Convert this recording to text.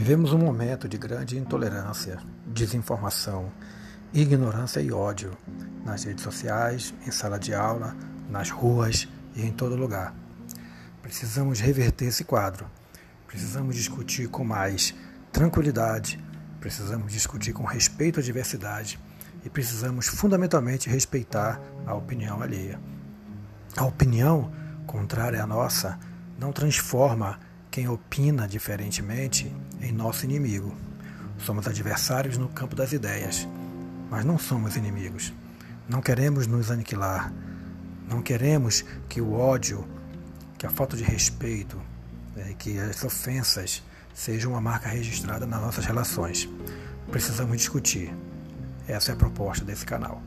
Vivemos um momento de grande intolerância, desinformação, ignorância e ódio nas redes sociais, em sala de aula, nas ruas e em todo lugar. Precisamos reverter esse quadro. Precisamos discutir com mais tranquilidade, precisamos discutir com respeito à diversidade e precisamos fundamentalmente respeitar a opinião alheia. A opinião contrária à nossa não transforma quem opina diferentemente em nosso inimigo. Somos adversários no campo das ideias, mas não somos inimigos. Não queremos nos aniquilar. Não queremos que o ódio, que a falta de respeito, né, que as ofensas sejam uma marca registrada nas nossas relações. Precisamos discutir. Essa é a proposta desse canal.